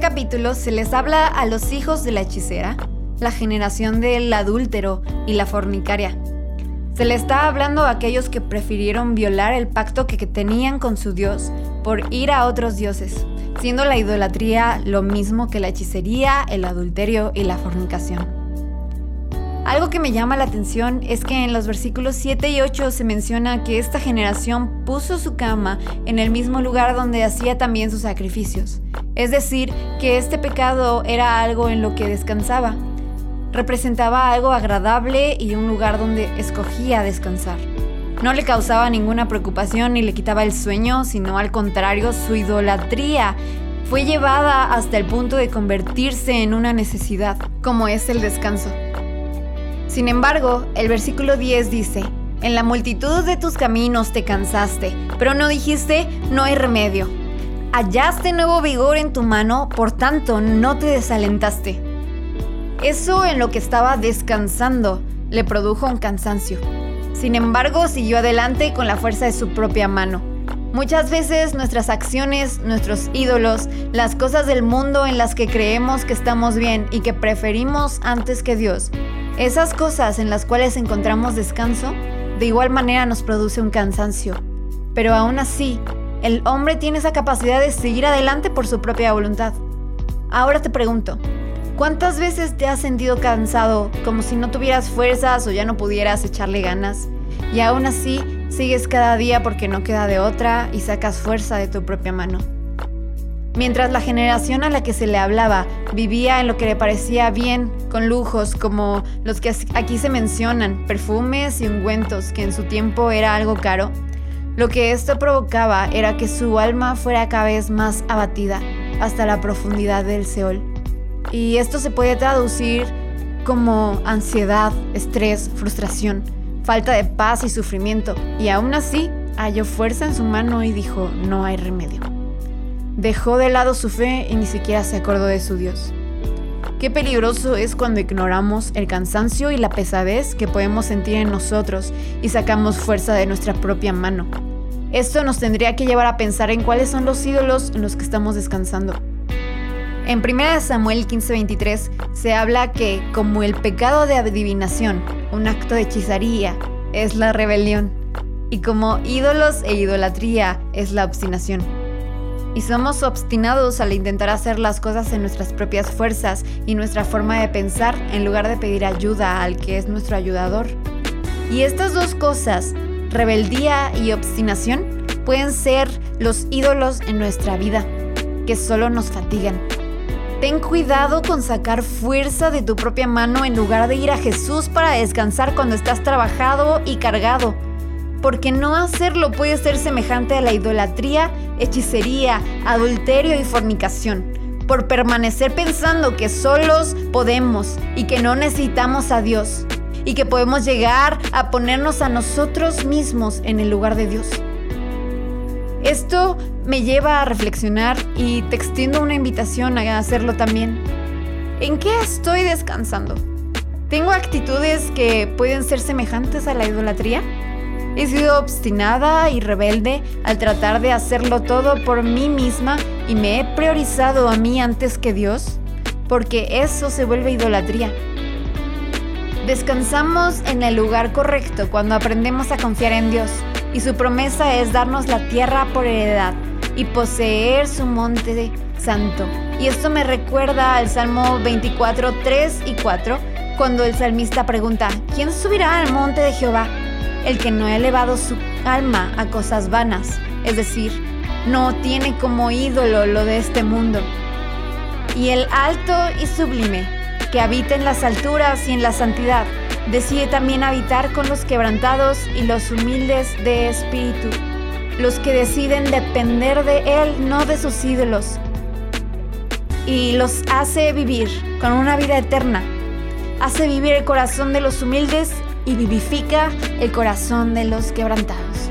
capítulo se les habla a los hijos de la hechicera, la generación del adúltero y la fornicaria. Se le está hablando a aquellos que prefirieron violar el pacto que tenían con su Dios por ir a otros dioses, siendo la idolatría lo mismo que la hechicería, el adulterio y la fornicación. Algo que me llama la atención es que en los versículos 7 y 8 se menciona que esta generación puso su cama en el mismo lugar donde hacía también sus sacrificios. Es decir, que este pecado era algo en lo que descansaba representaba algo agradable y un lugar donde escogía descansar. No le causaba ninguna preocupación ni le quitaba el sueño, sino al contrario, su idolatría fue llevada hasta el punto de convertirse en una necesidad, como es el descanso. Sin embargo, el versículo 10 dice, en la multitud de tus caminos te cansaste, pero no dijiste, no hay remedio. Hallaste nuevo vigor en tu mano, por tanto no te desalentaste. Eso en lo que estaba descansando le produjo un cansancio. Sin embargo, siguió adelante con la fuerza de su propia mano. Muchas veces nuestras acciones, nuestros ídolos, las cosas del mundo en las que creemos que estamos bien y que preferimos antes que Dios, esas cosas en las cuales encontramos descanso, de igual manera nos produce un cansancio. Pero aún así, el hombre tiene esa capacidad de seguir adelante por su propia voluntad. Ahora te pregunto, ¿Cuántas veces te has sentido cansado, como si no tuvieras fuerzas o ya no pudieras echarle ganas? Y aún así, sigues cada día porque no queda de otra y sacas fuerza de tu propia mano. Mientras la generación a la que se le hablaba vivía en lo que le parecía bien, con lujos como los que aquí se mencionan, perfumes y ungüentos, que en su tiempo era algo caro, lo que esto provocaba era que su alma fuera cada vez más abatida hasta la profundidad del Seol. Y esto se puede traducir como ansiedad, estrés, frustración, falta de paz y sufrimiento. Y aún así, halló fuerza en su mano y dijo, no hay remedio. Dejó de lado su fe y ni siquiera se acordó de su Dios. Qué peligroso es cuando ignoramos el cansancio y la pesadez que podemos sentir en nosotros y sacamos fuerza de nuestra propia mano. Esto nos tendría que llevar a pensar en cuáles son los ídolos en los que estamos descansando. En 1 Samuel 15:23 se habla que como el pecado de adivinación, un acto de hechizaría, es la rebelión, y como ídolos e idolatría es la obstinación. Y somos obstinados al intentar hacer las cosas en nuestras propias fuerzas y nuestra forma de pensar en lugar de pedir ayuda al que es nuestro ayudador. Y estas dos cosas, rebeldía y obstinación, pueden ser los ídolos en nuestra vida, que solo nos fatigan Ten cuidado con sacar fuerza de tu propia mano en lugar de ir a Jesús para descansar cuando estás trabajado y cargado. Porque no hacerlo puede ser semejante a la idolatría, hechicería, adulterio y fornicación. Por permanecer pensando que solos podemos y que no necesitamos a Dios. Y que podemos llegar a ponernos a nosotros mismos en el lugar de Dios. Esto me lleva a reflexionar y te extiendo una invitación a hacerlo también. ¿En qué estoy descansando? ¿Tengo actitudes que pueden ser semejantes a la idolatría? He sido obstinada y rebelde al tratar de hacerlo todo por mí misma y me he priorizado a mí antes que Dios, porque eso se vuelve idolatría. Descansamos en el lugar correcto cuando aprendemos a confiar en Dios y su promesa es darnos la tierra por heredad y poseer su monte santo. Y esto me recuerda al Salmo 24, 3 y 4, cuando el salmista pregunta, ¿quién subirá al monte de Jehová? El que no ha elevado su alma a cosas vanas, es decir, no tiene como ídolo lo de este mundo. Y el alto y sublime, que habita en las alturas y en la santidad, decide también habitar con los quebrantados y los humildes de espíritu los que deciden depender de Él, no de sus ídolos, y los hace vivir con una vida eterna. Hace vivir el corazón de los humildes y vivifica el corazón de los quebrantados.